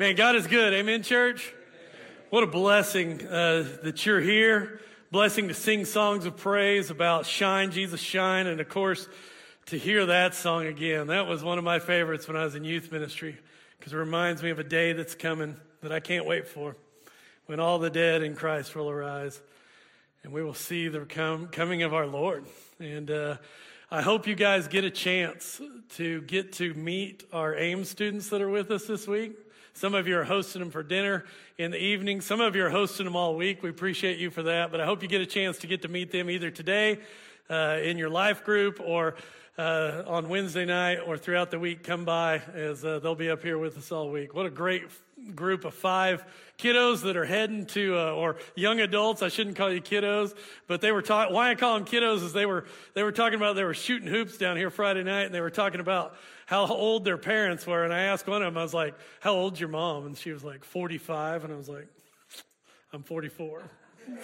Man, God is good. Amen, church? What a blessing uh, that you're here. Blessing to sing songs of praise about shine, Jesus shine. And of course, to hear that song again. That was one of my favorites when I was in youth ministry because it reminds me of a day that's coming that I can't wait for when all the dead in Christ will arise and we will see the com- coming of our Lord. And uh, I hope you guys get a chance to get to meet our AIM students that are with us this week. Some of you are hosting them for dinner in the evening. Some of you are hosting them all week. We appreciate you for that. But I hope you get a chance to get to meet them either today uh, in your life group or uh, on Wednesday night or throughout the week. Come by as uh, they'll be up here with us all week. What a great group of five kiddos that are heading to, uh, or young adults. I shouldn't call you kiddos, but they were why I call them kiddos is they were, they were talking about, they were shooting hoops down here Friday night and they were talking about how old their parents were. And I asked one of them, I was like, how old's your mom? And she was like, 45. And I was like, I'm 44.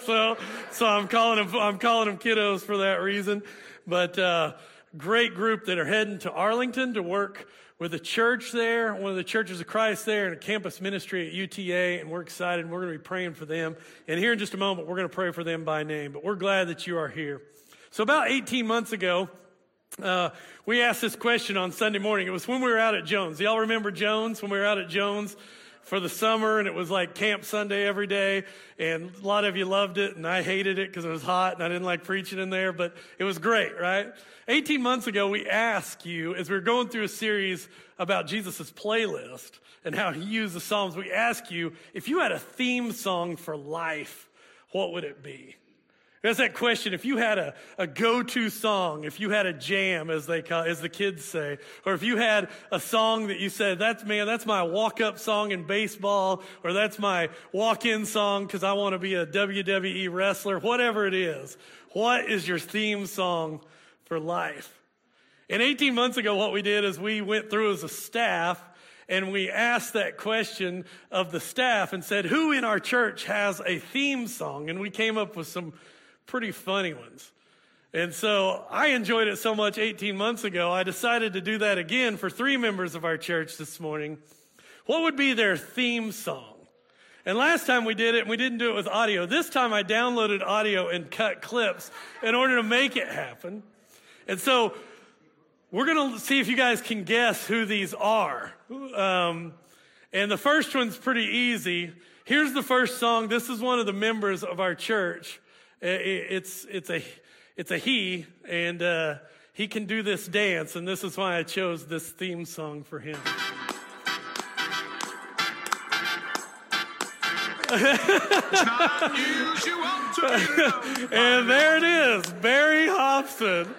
So, so I'm calling them, I'm calling them kiddos for that reason. But, uh, great group that are heading to Arlington to work with a church there, one of the churches of Christ there, and a campus ministry at UTA, and we're excited. We're going to be praying for them. And here in just a moment, we're going to pray for them by name. But we're glad that you are here. So about 18 months ago, uh, we asked this question on Sunday morning. It was when we were out at Jones. Y'all remember Jones when we were out at Jones? for the summer and it was like camp Sunday every day. And a lot of you loved it and I hated it because it was hot and I didn't like preaching in there, but it was great, right? 18 months ago, we asked you, as we were going through a series about Jesus' playlist and how he used the Psalms, we asked you, if you had a theme song for life, what would it be? That's that question. If you had a, a go-to song, if you had a jam, as they call, as the kids say, or if you had a song that you said, that's man, that's my walk-up song in baseball, or that's my walk-in song because I want to be a WWE wrestler, whatever it is. What is your theme song for life? And 18 months ago, what we did is we went through as a staff and we asked that question of the staff and said, who in our church has a theme song? And we came up with some pretty funny ones. And so I enjoyed it so much 18 months ago, I decided to do that again for three members of our church this morning. What would be their theme song? And last time we did it, and we didn't do it with audio. This time I downloaded audio and cut clips in order to make it happen. And so we're going to see if you guys can guess who these are. Um, and the first one's pretty easy. Here's the first song. This is one of the members of our church. It's, it's a, it's a he, and uh, he can do this dance, and this is why I chose this theme song for him. and there it is, Barry Hobson.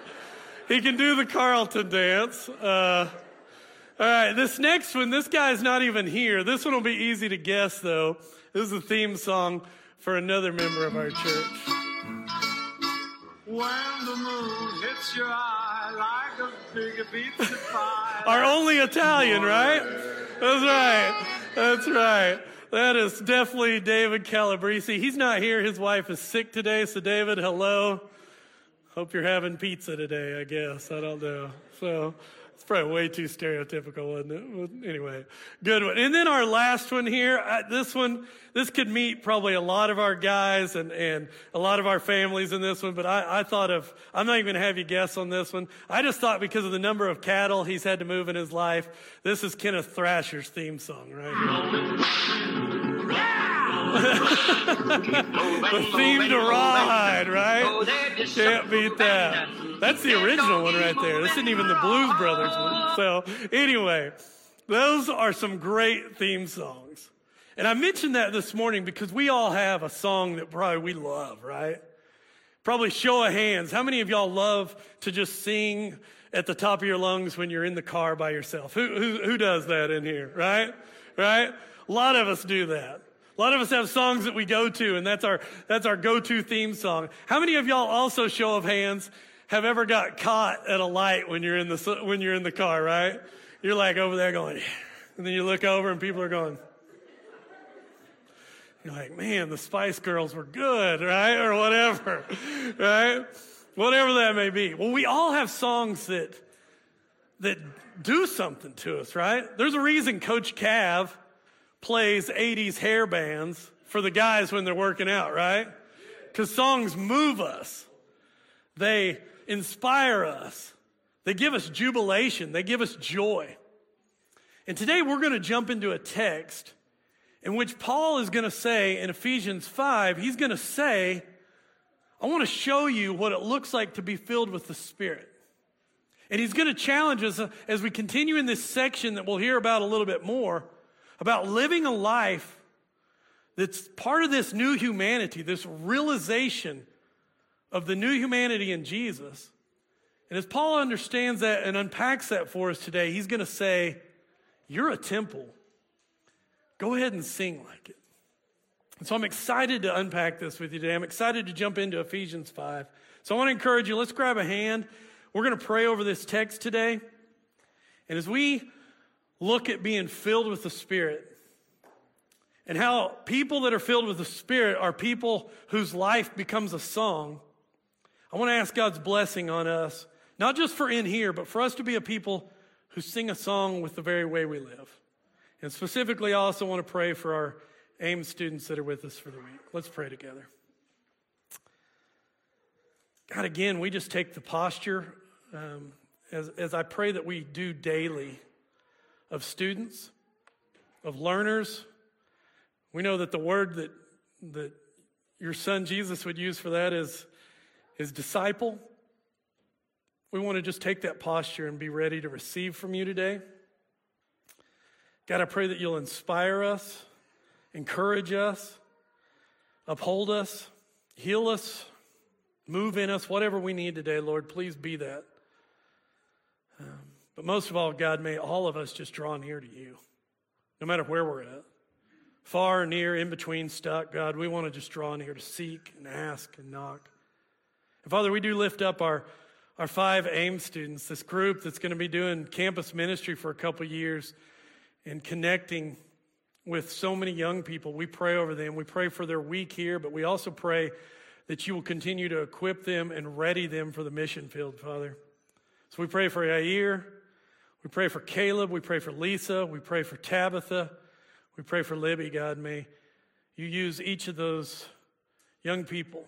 He can do the Carlton dance. Uh, all right, this next one, this guy's not even here. This one will be easy to guess, though. This is a theme song for another member of our church. When the moon hits your eye like a big pizza pie. Our only Italian, right? That's right. That's right. That is definitely David Calabrese. He's not here. His wife is sick today. So, David, hello. Hope you're having pizza today, I guess. I don't know. So, it's probably way too stereotypical, wasn't it? But anyway, good one. And then our last one here, uh, this one, this could meet probably a lot of our guys and, and a lot of our families in this one, but I, I thought of, I'm not even going to have you guess on this one. I just thought because of the number of cattle he's had to move in his life, this is Kenneth Thrasher's theme song right the theme to Rawhide, right? Can't beat that. That's the original one right there. This isn't even the Blues Brothers one. So anyway, those are some great theme songs. And I mentioned that this morning because we all have a song that probably we love, right? Probably show of hands. How many of y'all love to just sing at the top of your lungs when you're in the car by yourself? Who, who, who does that in here, right? Right? A lot of us do that. A lot of us have songs that we go to, and that's our, that's our go-to theme song. How many of y'all also, show of hands, have ever got caught at a light when you're in the, when you're in the car, right? You're like over there going, and then you look over and people are going, you're like, man, the Spice Girls were good, right? Or whatever, right? Whatever that may be. Well, we all have songs that, that do something to us, right? There's a reason Coach Cav plays 80s hair bands for the guys when they're working out, right? Because songs move us. They inspire us. They give us jubilation. They give us joy. And today we're going to jump into a text in which Paul is going to say in Ephesians 5, he's going to say, I want to show you what it looks like to be filled with the Spirit. And he's going to challenge us as we continue in this section that we'll hear about a little bit more about living a life that's part of this new humanity, this realization of the new humanity in Jesus. And as Paul understands that and unpacks that for us today, he's going to say, You're a temple. Go ahead and sing like it. And so I'm excited to unpack this with you today. I'm excited to jump into Ephesians 5. So I want to encourage you, let's grab a hand. We're going to pray over this text today. And as we look at being filled with the Spirit, and how people that are filled with the Spirit are people whose life becomes a song. I want to ask God's blessing on us, not just for in here, but for us to be a people who sing a song with the very way we live. And specifically, I also want to pray for our AIM students that are with us for the week. Let's pray together. God, again, we just take the posture um, as, as I pray that we do daily of students, of learners, we know that the word that, that your son Jesus would use for that is his disciple. We want to just take that posture and be ready to receive from you today. God, I pray that you'll inspire us, encourage us, uphold us, heal us, move in us, whatever we need today, Lord, please be that. But most of all, God, may all of us just draw near to you, no matter where we're at far, near, in between, stuck. God, we want to just draw near to seek and ask and knock. And Father, we do lift up our, our five AIM students, this group that's going to be doing campus ministry for a couple years and connecting with so many young people. We pray over them. We pray for their week here, but we also pray that you will continue to equip them and ready them for the mission field, Father. So we pray for Yair. We pray for Caleb. We pray for Lisa. We pray for Tabitha. We pray for Libby, God. May you use each of those young people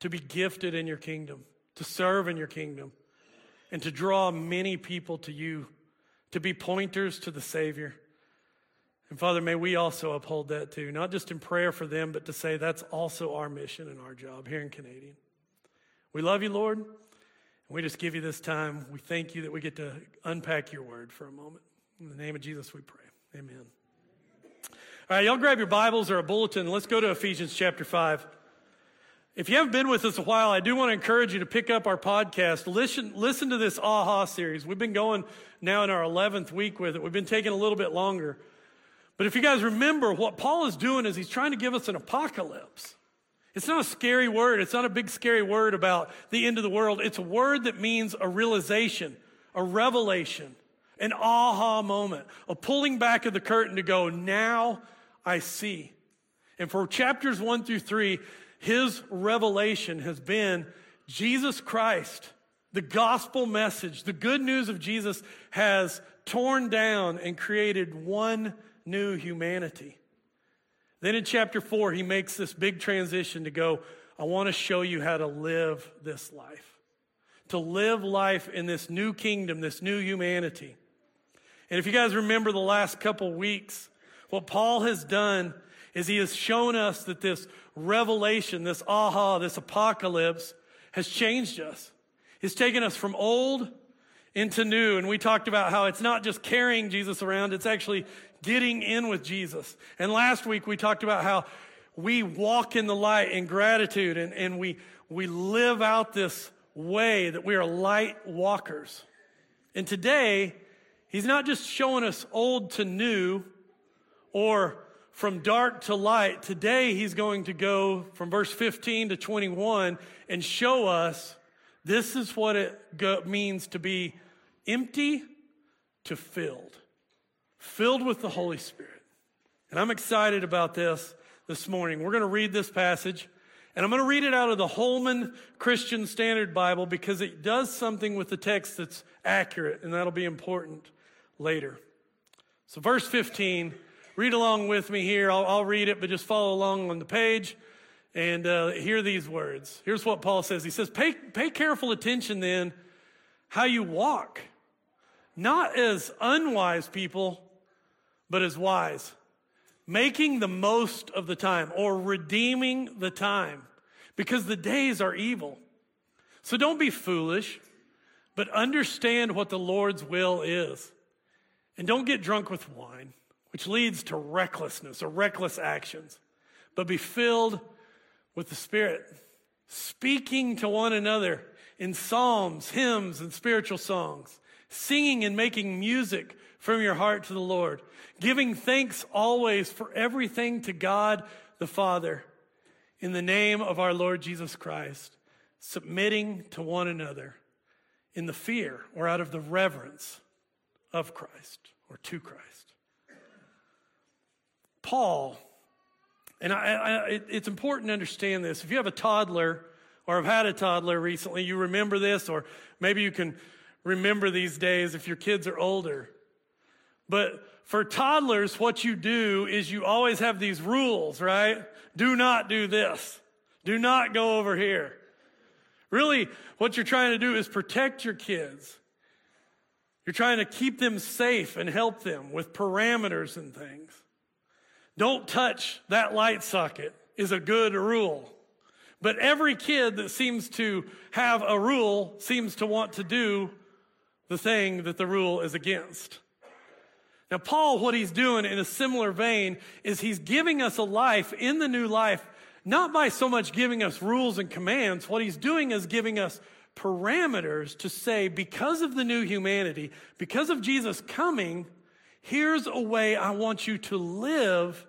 to be gifted in your kingdom, to serve in your kingdom, and to draw many people to you, to be pointers to the Savior. And Father, may we also uphold that too, not just in prayer for them, but to say that's also our mission and our job here in Canadian. We love you, Lord, we just give you this time. We thank you that we get to unpack your word for a moment. In the name of Jesus, we pray. Amen. All right, y'all grab your Bibles or a bulletin. Let's go to Ephesians chapter 5. If you haven't been with us a while, I do want to encourage you to pick up our podcast. Listen, listen to this AHA series. We've been going now in our 11th week with it. We've been taking a little bit longer. But if you guys remember, what Paul is doing is he's trying to give us an apocalypse. It's not a scary word. It's not a big scary word about the end of the world. It's a word that means a realization, a revelation, an aha moment, a pulling back of the curtain to go, now I see. And for chapters one through three, his revelation has been Jesus Christ, the gospel message, the good news of Jesus has torn down and created one new humanity. Then in chapter four, he makes this big transition to go, I want to show you how to live this life, to live life in this new kingdom, this new humanity. And if you guys remember the last couple weeks, what Paul has done is he has shown us that this revelation, this aha, this apocalypse has changed us. It's taken us from old into new. And we talked about how it's not just carrying Jesus around, it's actually getting in with Jesus. And last week we talked about how we walk in the light in gratitude and, and we, we live out this way that we are light walkers. And today, he's not just showing us old to new, or from dark to light. Today, he's going to go from verse 15 to 21 and show us this is what it go- means to be empty to filled, filled with the Holy Spirit. And I'm excited about this this morning. We're going to read this passage, and I'm going to read it out of the Holman Christian Standard Bible because it does something with the text that's accurate, and that'll be important later. So, verse 15 read along with me here. I'll, I'll read it, but just follow along on the page and uh, hear these words. Here's what Paul says He says, pay, pay careful attention then how you walk, not as unwise people, but as wise, making the most of the time or redeeming the time because the days are evil. So don't be foolish, but understand what the Lord's will is. And don't get drunk with wine, which leads to recklessness or reckless actions, but be filled with the Spirit, speaking to one another in psalms, hymns, and spiritual songs, singing and making music from your heart to the Lord, giving thanks always for everything to God the Father in the name of our Lord Jesus Christ, submitting to one another in the fear or out of the reverence of Christ or to Christ. Paul, and I, I, it's important to understand this. If you have a toddler, or have had a toddler recently, you remember this, or maybe you can remember these days if your kids are older. But for toddlers, what you do is you always have these rules, right? Do not do this. Do not go over here. Really, what you're trying to do is protect your kids. You're trying to keep them safe and help them with parameters and things. Don't touch that light socket is a good rule. But every kid that seems to have a rule seems to want to do the thing that the rule is against. Now, Paul, what he's doing in a similar vein is he's giving us a life in the new life, not by so much giving us rules and commands. What he's doing is giving us parameters to say, because of the new humanity, because of Jesus coming, here's a way I want you to live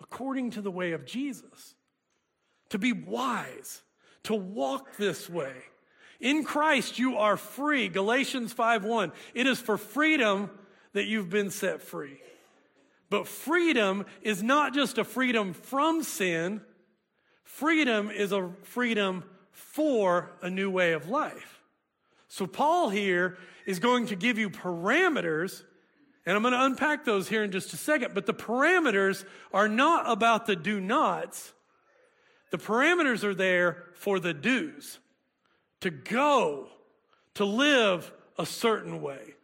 according to the way of Jesus to be wise, to walk this way. In Christ, you are free. Galatians 5:1. It is for freedom that you've been set free. But freedom is not just a freedom from sin. Freedom is a freedom for a new way of life. So Paul here is going to give you parameters and I'm going to unpack those here in just a second. But the parameters are not about the do nots. The parameters are there for the do's to go, to live a certain way.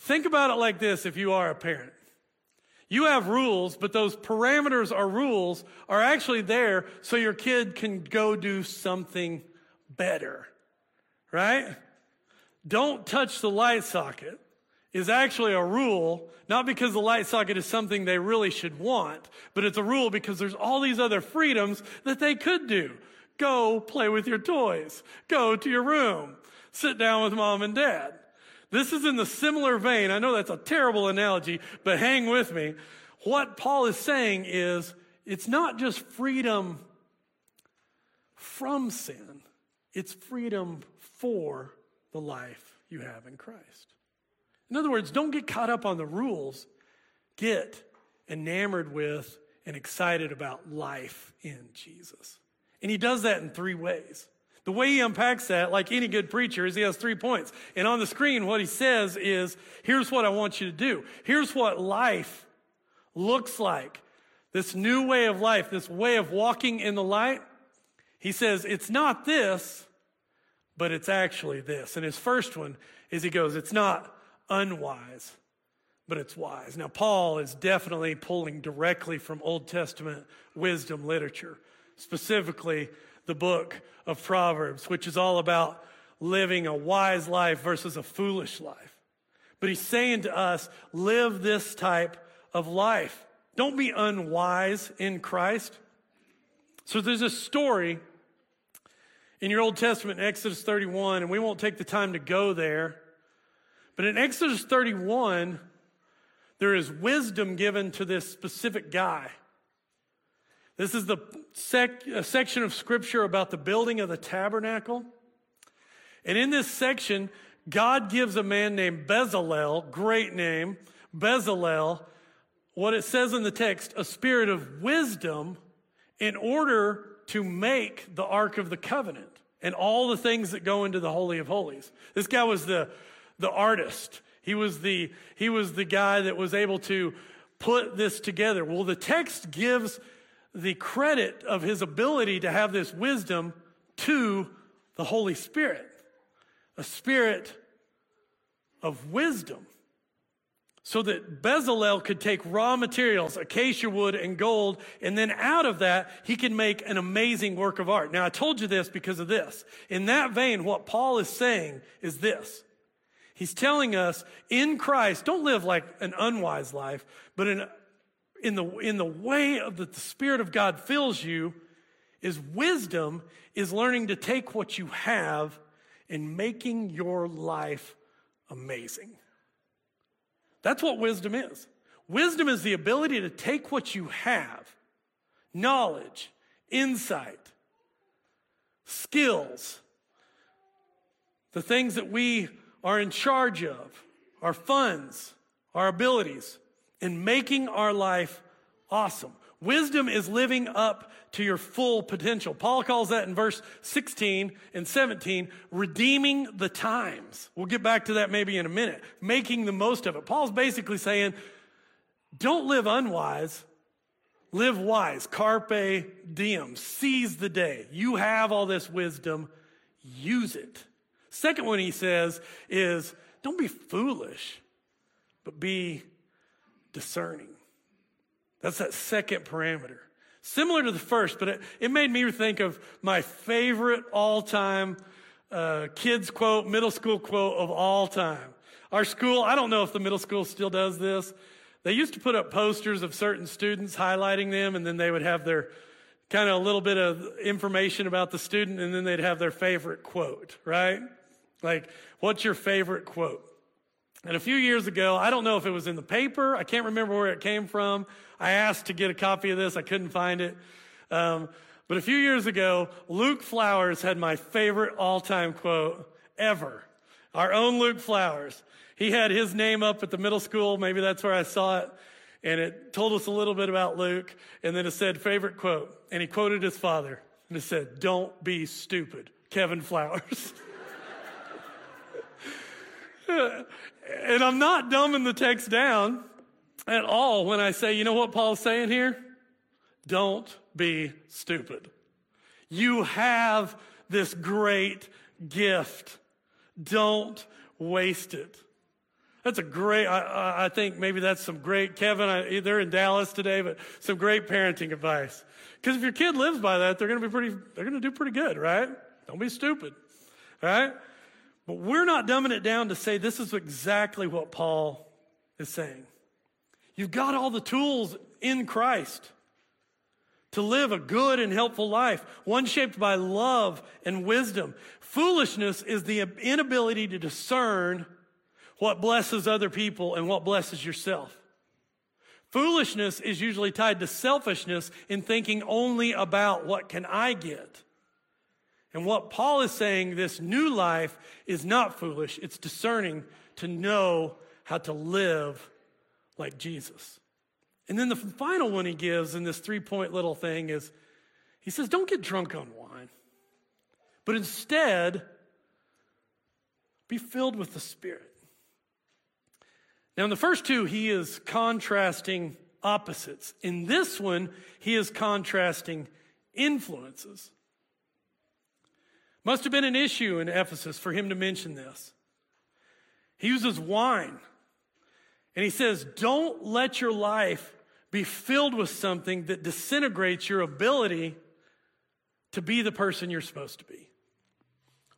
Think about it like this if you are a parent. You have rules, but those parameters or rules are actually there so your kid can go do something better, right? Don't touch the light socket is actually a rule, not because the light socket is something they really should want, but it's a rule because there's all these other freedoms that they could do. Go play with your toys. Go to your room. Sit down with mom and dad. This is in the similar vein. I know that's a terrible analogy, but hang with me. What Paul is saying is it's not just freedom from sin, it's freedom for the life you have in Christ. In other words, don't get caught up on the rules. Get enamored with and excited about life in Jesus. And he does that in three ways. The way he unpacks that, like any good preacher, is he has three points. And on the screen, what he says is, here's what I want you to do. Here's what life looks like. This new way of life, this way of walking in the light. He says, it's not this, but it's actually this. And his first one is he goes, it's not unwise, but it's wise. Now, Paul is definitely pulling directly from Old Testament wisdom literature, specifically the book of Proverbs, which is all about living a wise life versus a foolish life. But he's saying to us, live this type of life. Don't be unwise in Christ. So there's a story in your Old Testament, Exodus 31, and we won't take the time to go there. But in Exodus 31, there is wisdom given to this specific guy. This is the sec- section of scripture about the building of the tabernacle. And in this section, God gives a man named Bezalel, great name, Bezalel, what it says in the text, a spirit of wisdom in order to make the Ark of the Covenant and all the things that go into the Holy of Holies. This guy was the the artist. He was the, he was the guy that was able to put this together? Well, the text gives the credit of his ability to have this wisdom to the Holy Spirit, a spirit of wisdom so that Bezalel could take raw materials, acacia wood and gold, and then out of that, he can make an amazing work of art. Now, I told you this because of this. In that vein, what Paul is saying is this. He's telling us in Christ, don't live like an unwise life, but in, in the, in the way of that the Spirit of God fills you is wisdom is learning to take what you have and making your life amazing. That's what wisdom is. Wisdom is the ability to take what you have knowledge, insight, skills, the things that we are in charge of, our funds, our abilities, and making our life awesome. Wisdom is living up to your full potential. Paul calls that in verse 16 and 17, redeeming the times. We'll get back to that maybe in a minute. Making the most of it. Paul's basically saying, don't live unwise, live wise. Carpe diem. Seize the day. You have all this wisdom, use it. Second one he says is, don't be foolish, but be discerning. That's that second parameter. Similar to the first, but it, it made me think of my favorite all time uh, kids quote, middle school quote of all time. Our school, I don't know if the middle school still does this. They used to put up posters of certain students highlighting them, and then they would have their kind of a little bit of information about the student, and then they'd have their favorite quote, right? Like, what's your favorite quote? And a few years ago, I don't know if it was in the paper, I can't remember where it came from. I asked to get a copy of this, I couldn't find it. Um, but a few years ago, Luke Flowers had my favorite all time quote ever. Our own Luke Flowers. He had his name up at the middle school, maybe that's where I saw it. And it told us a little bit about Luke. And then it said, favorite quote. And he quoted his father. And it said, Don't be stupid, Kevin Flowers. And I'm not dumbing the text down at all when I say, you know what Paul's saying here? Don't be stupid. You have this great gift. Don't waste it. That's a great, I, I think maybe that's some great, Kevin, I, they're in Dallas today, but some great parenting advice. Because if your kid lives by that, they're going to be pretty, they're going to do pretty good, right? Don't be stupid, right? But we're not dumbing it down to say this is exactly what Paul is saying. You've got all the tools in Christ to live a good and helpful life, one shaped by love and wisdom. Foolishness is the inability to discern what blesses other people and what blesses yourself. Foolishness is usually tied to selfishness in thinking only about what can I get. And what Paul is saying, this new life is not foolish, it's discerning to know how to live like Jesus. And then the final one he gives in this three point little thing is he says, Don't get drunk on wine, but instead be filled with the Spirit. Now, in the first two, he is contrasting opposites. In this one, he is contrasting influences. Must have been an issue in Ephesus for him to mention this. He uses wine. And he says, Don't let your life be filled with something that disintegrates your ability to be the person you're supposed to be.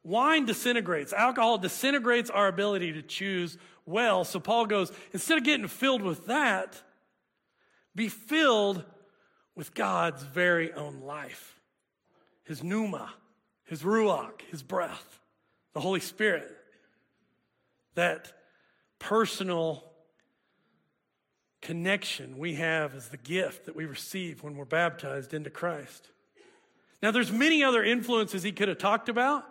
Wine disintegrates. Alcohol disintegrates our ability to choose well. So Paul goes, instead of getting filled with that, be filled with God's very own life, his pneuma, his ruach, his breath, the Holy Spirit. That personal connection we have is the gift that we receive when we're baptized into Christ. Now, there's many other influences he could have talked about.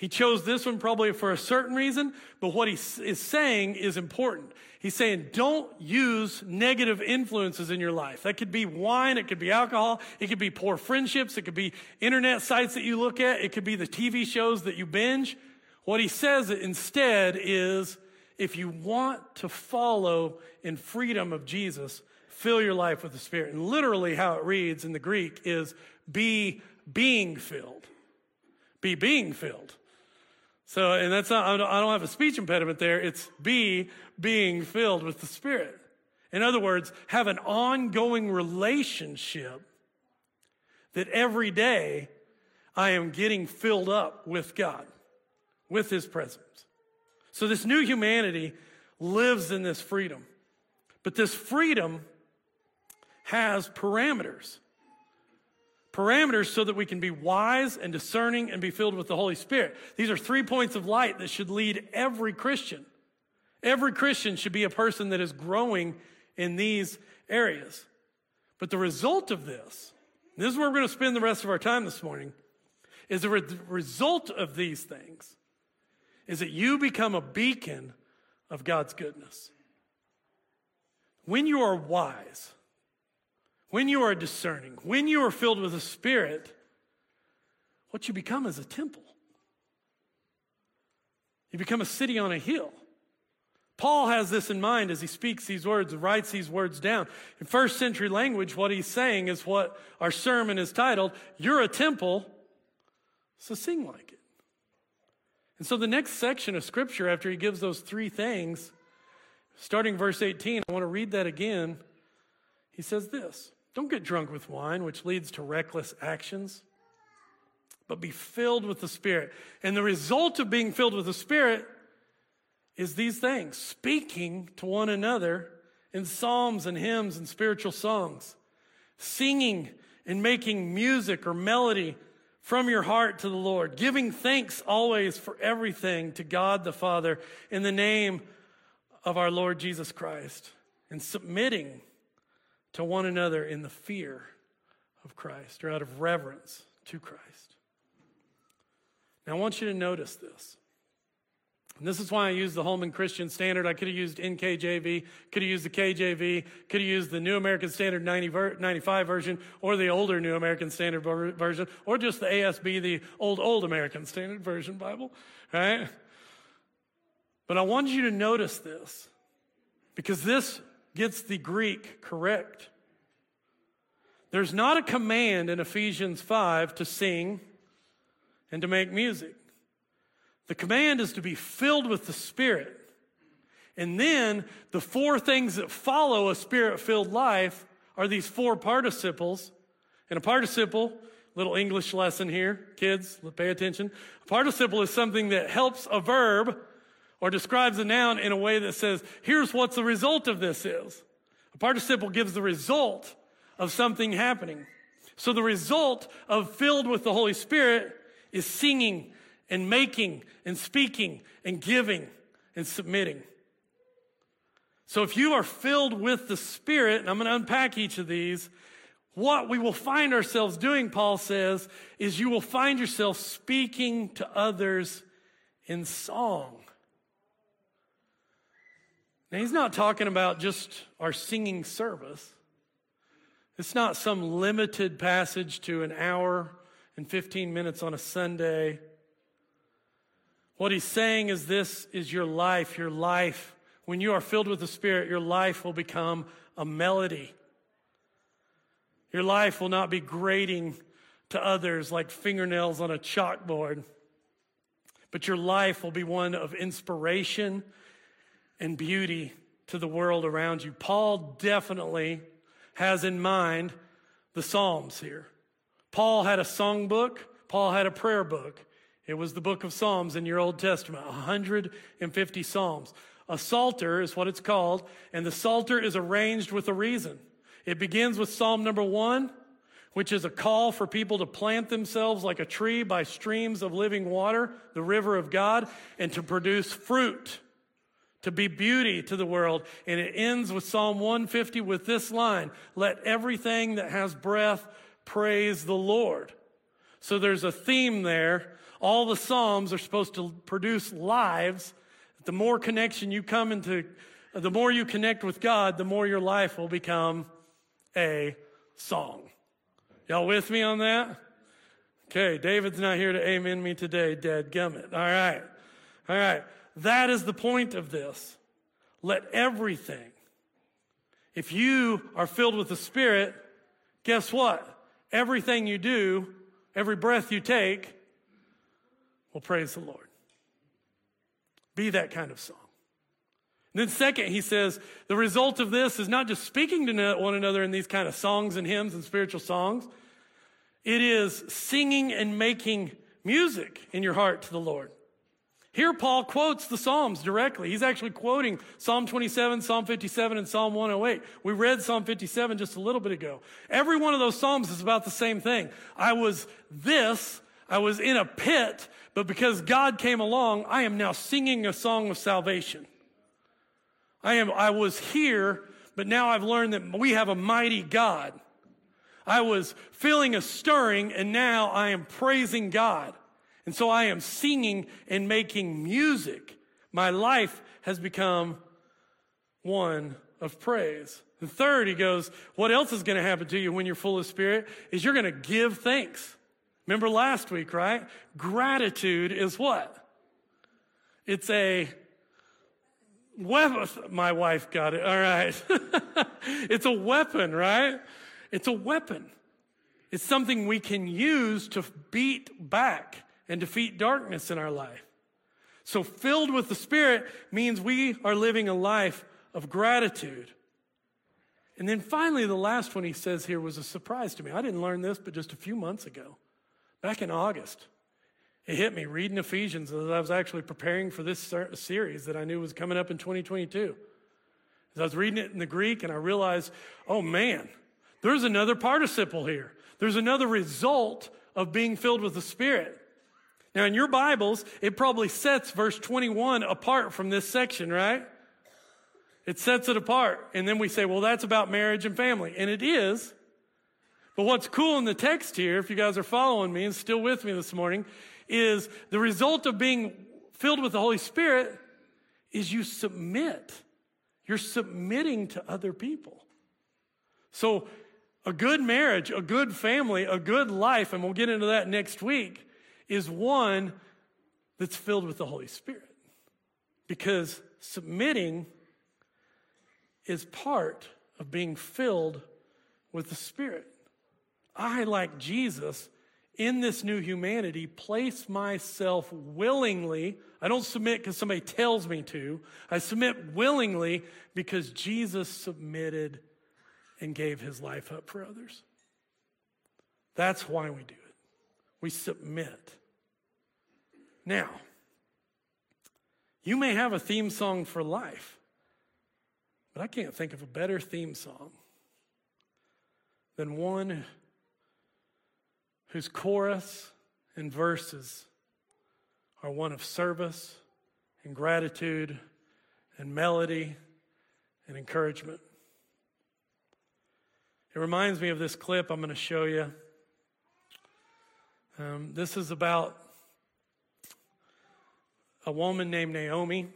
He chose this one probably for a certain reason, but what he is saying is important. He's saying don't use negative influences in your life. That could be wine, it could be alcohol, it could be poor friendships, it could be internet sites that you look at, it could be the TV shows that you binge. What he says instead is if you want to follow in freedom of Jesus, fill your life with the Spirit. And literally, how it reads in the Greek is be being filled. Be being filled. So, and that's not, I don't have a speech impediment there. It's be being filled with the Spirit. In other words, have an ongoing relationship that every day I am getting filled up with God, with His presence. So this new humanity lives in this freedom. But this freedom has parameters. Parameters so that we can be wise and discerning and be filled with the Holy Spirit. These are three points of light that should lead every Christian. Every Christian should be a person that is growing in these areas. But the result of this, this is where we're going to spend the rest of our time this morning, is the re- result of these things is that you become a beacon of God's goodness. When you are wise, when you are discerning, when you are filled with the Spirit, what you become is a temple. You become a city on a hill. Paul has this in mind as he speaks these words, and writes these words down. In first century language, what he's saying is what our sermon is titled, You're a temple, so sing like it. And so the next section of scripture, after he gives those three things, starting verse 18, I want to read that again. He says this Don't get drunk with wine, which leads to reckless actions, but be filled with the Spirit. And the result of being filled with the Spirit is these things speaking to one another in psalms and hymns and spiritual songs, singing and making music or melody from your heart to the Lord, giving thanks always for everything to God the Father in the name of our Lord Jesus Christ, and submitting to one another in the fear of Christ or out of reverence to Christ. Now, I want you to notice this. And this is why I use the Holman Christian Standard. I could have used NKJV, could have used the KJV, could have used the New American Standard 90 ver- 95 version, or the older New American Standard ver- version, or just the ASV, the old, old American Standard Version Bible, right? But I want you to notice this, because this gets the Greek correct. There's not a command in Ephesians 5 to sing and to make music. The command is to be filled with the Spirit. And then the four things that follow a spirit filled life are these four participles. And a participle, little English lesson here, kids, pay attention. A participle is something that helps a verb or describes a noun in a way that says, here's what the result of this is. A participle gives the result of something happening. So the result of filled with the Holy Spirit is singing and making and speaking and giving and submitting. So if you are filled with the Spirit, and I'm going to unpack each of these, what we will find ourselves doing, Paul says, is you will find yourself speaking to others in song. Now, he's not talking about just our singing service. It's not some limited passage to an hour and 15 minutes on a Sunday what he's saying is this is your life. Your life, when you are filled with the Spirit, your life will become a melody. Your life will not be grating to others like fingernails on a chalkboard, but your life will be one of inspiration and beauty to the world around you. Paul definitely has in mind the Psalms here. Paul had a songbook, Paul had a prayer book. It was the book of Psalms in your Old Testament, 150 Psalms. A psalter is what it's called, and the psalter is arranged with a reason. It begins with Psalm number one, which is a call for people to plant themselves like a tree by streams of living water, the river of God, and to produce fruit, to be beauty to the world. And it ends with Psalm 150 with this line, let everything that has breath praise the Lord. So there's a theme there all the Psalms are supposed to produce lives. The more connection you come into, the more you connect with God, the more your life will become a song. Y'all with me on that? Okay, David's not here to amen me today, dead gummit. All right. All right. That is the point of this. Let everything. If you are filled with the Spirit, guess what? Everything you do, every breath you take, will praise the Lord. Be that kind of song. And then, second, he says, the result of this is not just speaking to one another in these kind of songs and hymns and spiritual songs, it is singing and making music in your heart to the Lord. Here, Paul quotes the Psalms directly. He's actually quoting Psalm 27, Psalm 57, and Psalm 108. We read Psalm 57 just a little bit ago. Every one of those Psalms is about the same thing. I was this, I was in a pit, but because God came along, I am now singing a song of salvation. I am, I was here, but now I've learned that we have a mighty God. I was feeling a stirring, and now I am praising God. And so I am singing and making music. My life has become one of praise. The third, he goes, what else is going to happen to you when you're full of spirit is you're going to give thanks. Remember last week, right? Gratitude is what? It's a weapon. My wife got it. All right. it's a weapon, right? It's a weapon. It's something we can use to beat back and defeat darkness in our life. So filled with the Spirit means we are living a life of gratitude. And then finally, the last one he says here was a surprise to me. I didn't learn this but just a few months ago, back in August. It hit me reading Ephesians as I was actually preparing for this series that I knew was coming up in 2022. As I was reading it in the Greek and I realized, oh man, there's another participle here. There's another result of being filled with the Spirit. Now, in your Bibles, it probably sets verse 21 apart from this section, right? It sets it apart. And then we say, well, that's about marriage and family. And it is. But what's cool in the text here, if you guys are following me and still with me this morning, is the result of being filled with the Holy Spirit is you submit. You're submitting to other people. So, a good marriage, a good family, a good life, and we'll get into that next week, is one that's filled with the Holy Spirit. Because submitting is part of being filled with the Spirit. I, like Jesus, in this new humanity, place myself willingly. I don't submit because somebody tells me to. I submit willingly because Jesus submitted and gave his life up for others. That's why we do it. We submit. Now, you may have a theme song for life, but I can't think of a better theme song than one whose chorus and verses are one of service and gratitude and melody and encouragement. It reminds me of this clip I'm going to show you. Um, this is about a woman named Naomi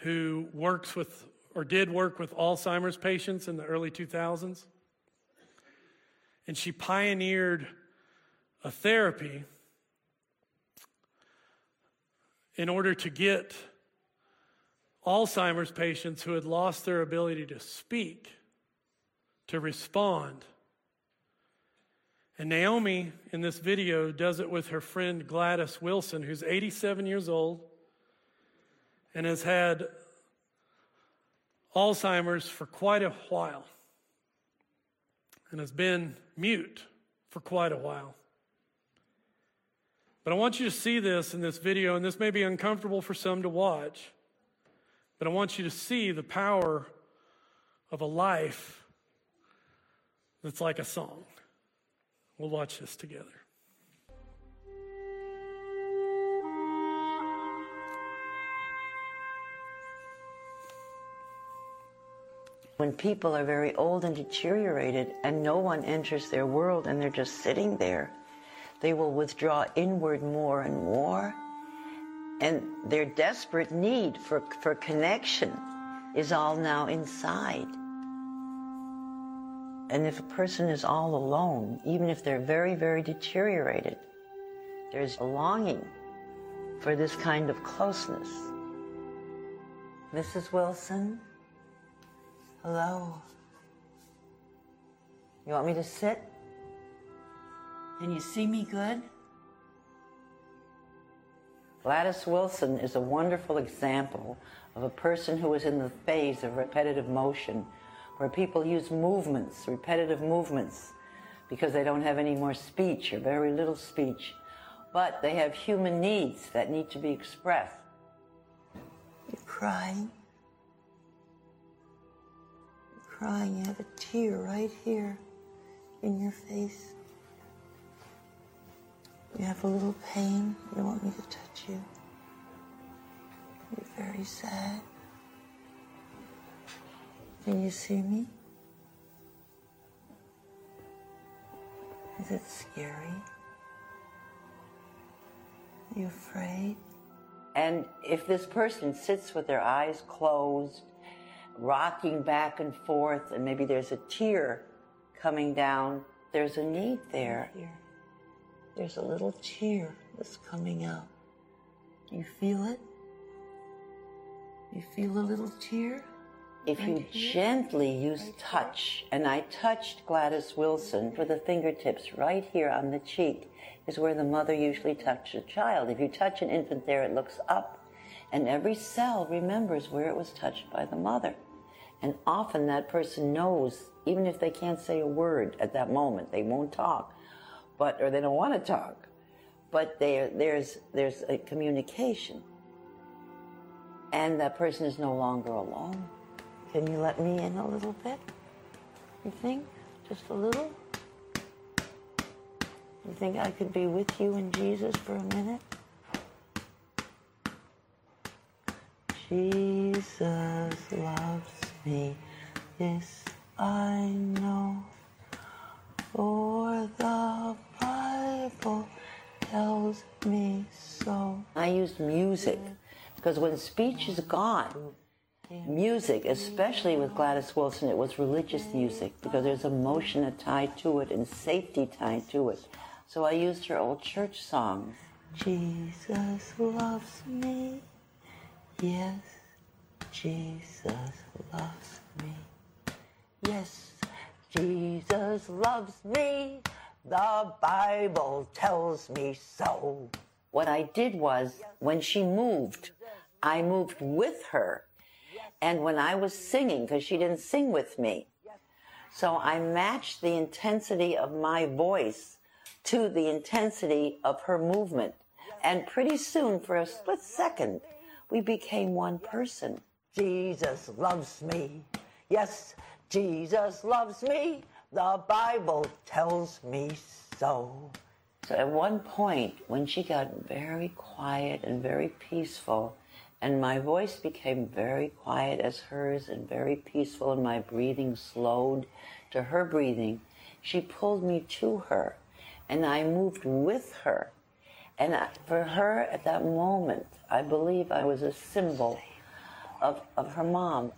who works with or did work with Alzheimer's patients in the early 2000s. And she pioneered a therapy in order to get Alzheimer's patients who had lost their ability to speak to respond and Naomi in this video does it with her friend Gladys Wilson, who's 87 years old and has had Alzheimer's for quite a while and has been mute for quite a while. But I want you to see this in this video, and this may be uncomfortable for some to watch, but I want you to see the power of a life that's like a song. We'll watch this together. When people are very old and deteriorated and no one enters their world and they're just sitting there, they will withdraw inward more and more. And their desperate need for, for connection is all now inside. And if a person is all alone, even if they're very, very deteriorated, there's a longing for this kind of closeness. Mrs. Wilson? Hello. You want me to sit? Can you see me good? Gladys Wilson is a wonderful example of a person who is in the phase of repetitive motion, where people use movements, repetitive movements, because they don't have any more speech or very little speech, but they have human needs that need to be expressed. You're crying. You're crying. You have a tear right here in your face. You have a little pain. You want me to touch you. You're very sad. Can you see me? Is it scary? Are you afraid? And if this person sits with their eyes closed, rocking back and forth, and maybe there's a tear coming down, there's a need there. Here. There's a little tear that's coming out. You feel it? You feel a little tear? If you gently use touch, and I touched Gladys Wilson for the fingertips right here on the cheek, is where the mother usually touches a child. If you touch an infant there, it looks up, and every cell remembers where it was touched by the mother. And often that person knows, even if they can't say a word at that moment, they won't talk, but or they don't want to talk, but there there's there's a communication, and that person is no longer alone. Can you let me in a little bit? You think? Just a little? You think I could be with you and Jesus for a minute? Jesus loves me, yes, I know. For the Bible tells me so. I use music because when speech is gone, music, especially with Gladys Wilson, it was religious music because there's emotion tied to it and safety tied to it. So I used her old church songs. Jesus loves me. Yes, Jesus loves me. Yes, Jesus loves me. The Bible tells me so. What I did was, when she moved, I moved with her. And when I was singing, because she didn't sing with me, so I matched the intensity of my voice to the intensity of her movement. And pretty soon, for a split second, we became one person. Jesus loves me. Yes, Jesus loves me. The Bible tells me so. So at one point, when she got very quiet and very peaceful, and my voice became very quiet as hers and very peaceful, and my breathing slowed to her breathing, she pulled me to her, and I moved with her. And I, for her at that moment, I believe I was a symbol of, of her mom.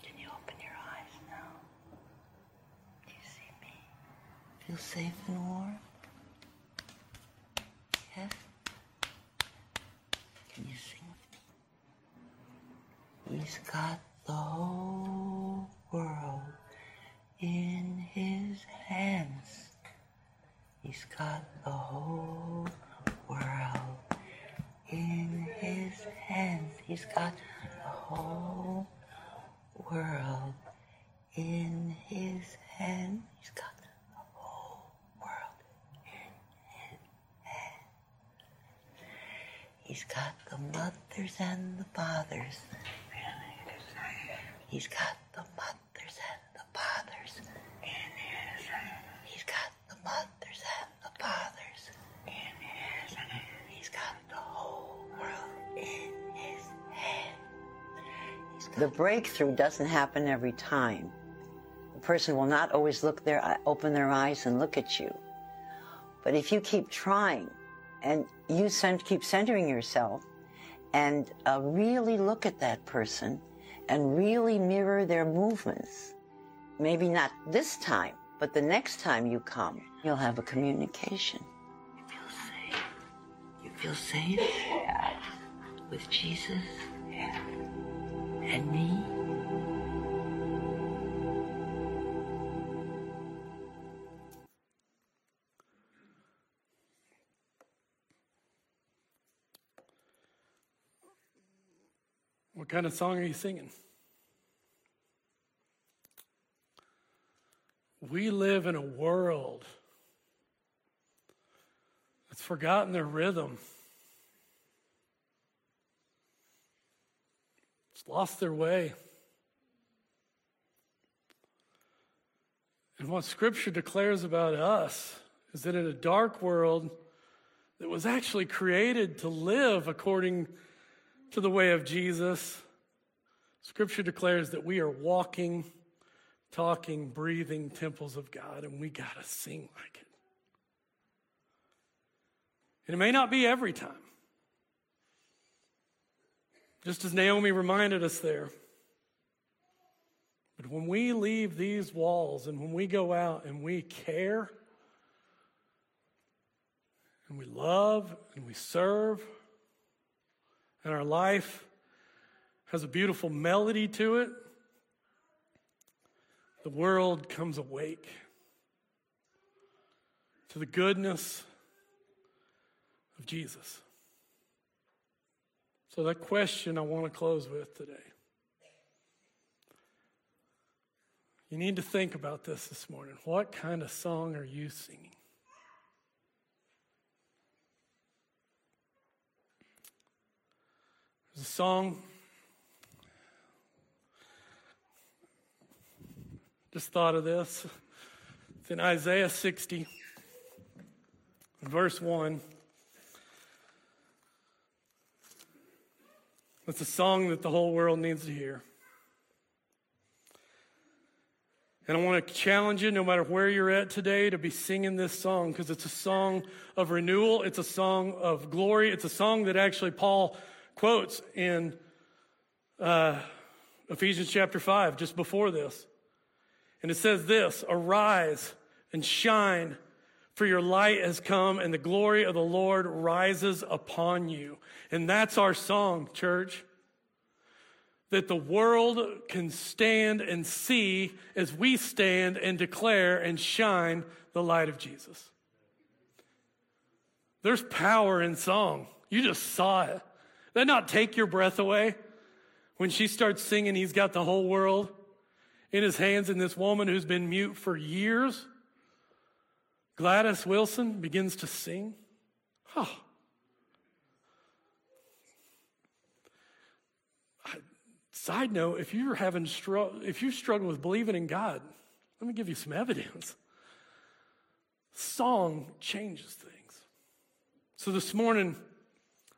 Can you open your eyes now? Do you see me? Feel safe and warm? Yes? Can you sing with me? He's got the whole world in his hands. He's got the whole world in his hands. He's got the whole world in his hands. He's got the whole world in his. He's got the mothers and the fathers. He's got the mothers and the fathers in his hands. He's got the mothers and the fathers in his hands. He's got the whole world in his hands. The breakthrough doesn't happen every time. The person will not always look their open their eyes and look at you. But if you keep trying and you cent- keep centering yourself and uh, really look at that person and really mirror their movements, maybe not this time, but the next time you come, you'll have a communication. You feel safe. You Feel safe? Yeah. With Jesus? Yeah. And me? Kind of song are you singing? We live in a world that's forgotten their rhythm. It's lost their way. And what Scripture declares about us is that in a dark world that was actually created to live according to the way of Jesus, Scripture declares that we are walking, talking, breathing temples of God, and we got to sing like it. And it may not be every time. Just as Naomi reminded us there. But when we leave these walls and when we go out and we care and we love and we serve, and our life has a beautiful melody to it, the world comes awake to the goodness of Jesus. So, that question I want to close with today. You need to think about this this morning. What kind of song are you singing? There's a song. Just thought of this. It's in Isaiah 60, verse 1. It's a song that the whole world needs to hear. And I want to challenge you, no matter where you're at today, to be singing this song because it's a song of renewal. It's a song of glory. It's a song that actually Paul quotes in uh, Ephesians chapter 5, just before this. And it says this Arise and shine, for your light has come, and the glory of the Lord rises upon you. And that's our song, church. That the world can stand and see as we stand and declare and shine the light of Jesus. There's power in song. You just saw it. That not take your breath away? When she starts singing, he's got the whole world in his hands, and this woman who's been mute for years, Gladys Wilson, begins to sing. Oh. Side note, if you're having str- if you struggle with believing in God, let me give you some evidence. Song changes things. So this morning,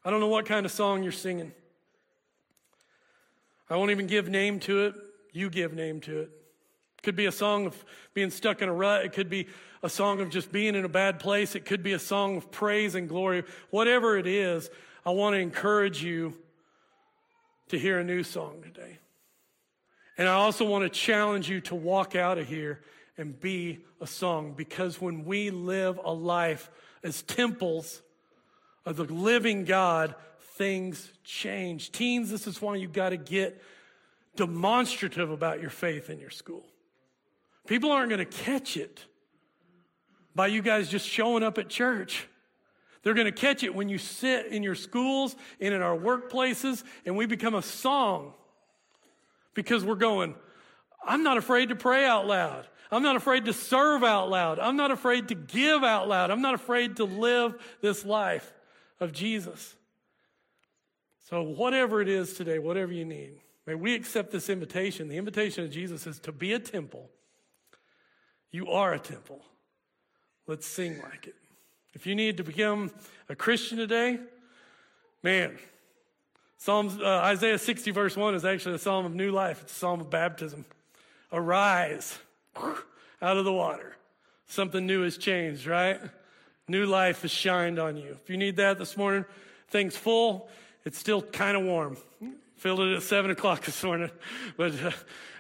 I don't know what kind of song you're singing. I won't even give name to it. You give name to it. It could be a song of being stuck in a rut. It could be a song of just being in a bad place. It could be a song of praise and glory. Whatever it is, I want to encourage you to hear a new song today. And I also want to challenge you to walk out of here and be a song because when we live a life as temples of the living God, things change. Teens, this is why you got to get demonstrative about your faith in your school. People aren't going to catch it by you guys just showing up at church. They're going to catch it when you sit in your schools and in our workplaces and we become a song because we're going, I'm not afraid to pray out loud. I'm not afraid to serve out loud. I'm not afraid to give out loud. I'm not afraid to live this life of Jesus. So, whatever it is today, whatever you need, may we accept this invitation. The invitation of Jesus is to be a temple. You are a temple. Let's sing like it. If you need to become a Christian today, man, Psalms, uh, Isaiah 60, verse 1 is actually a psalm of new life. It's a psalm of baptism. Arise out of the water. Something new has changed, right? New life has shined on you. If you need that this morning, things full. It's still kind of warm. Filled it at 7 o'clock this morning, but, uh,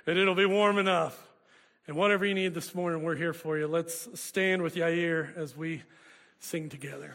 it'll be warm enough. And whatever you need this morning, we're here for you. Let's stand with Yair as we sing together.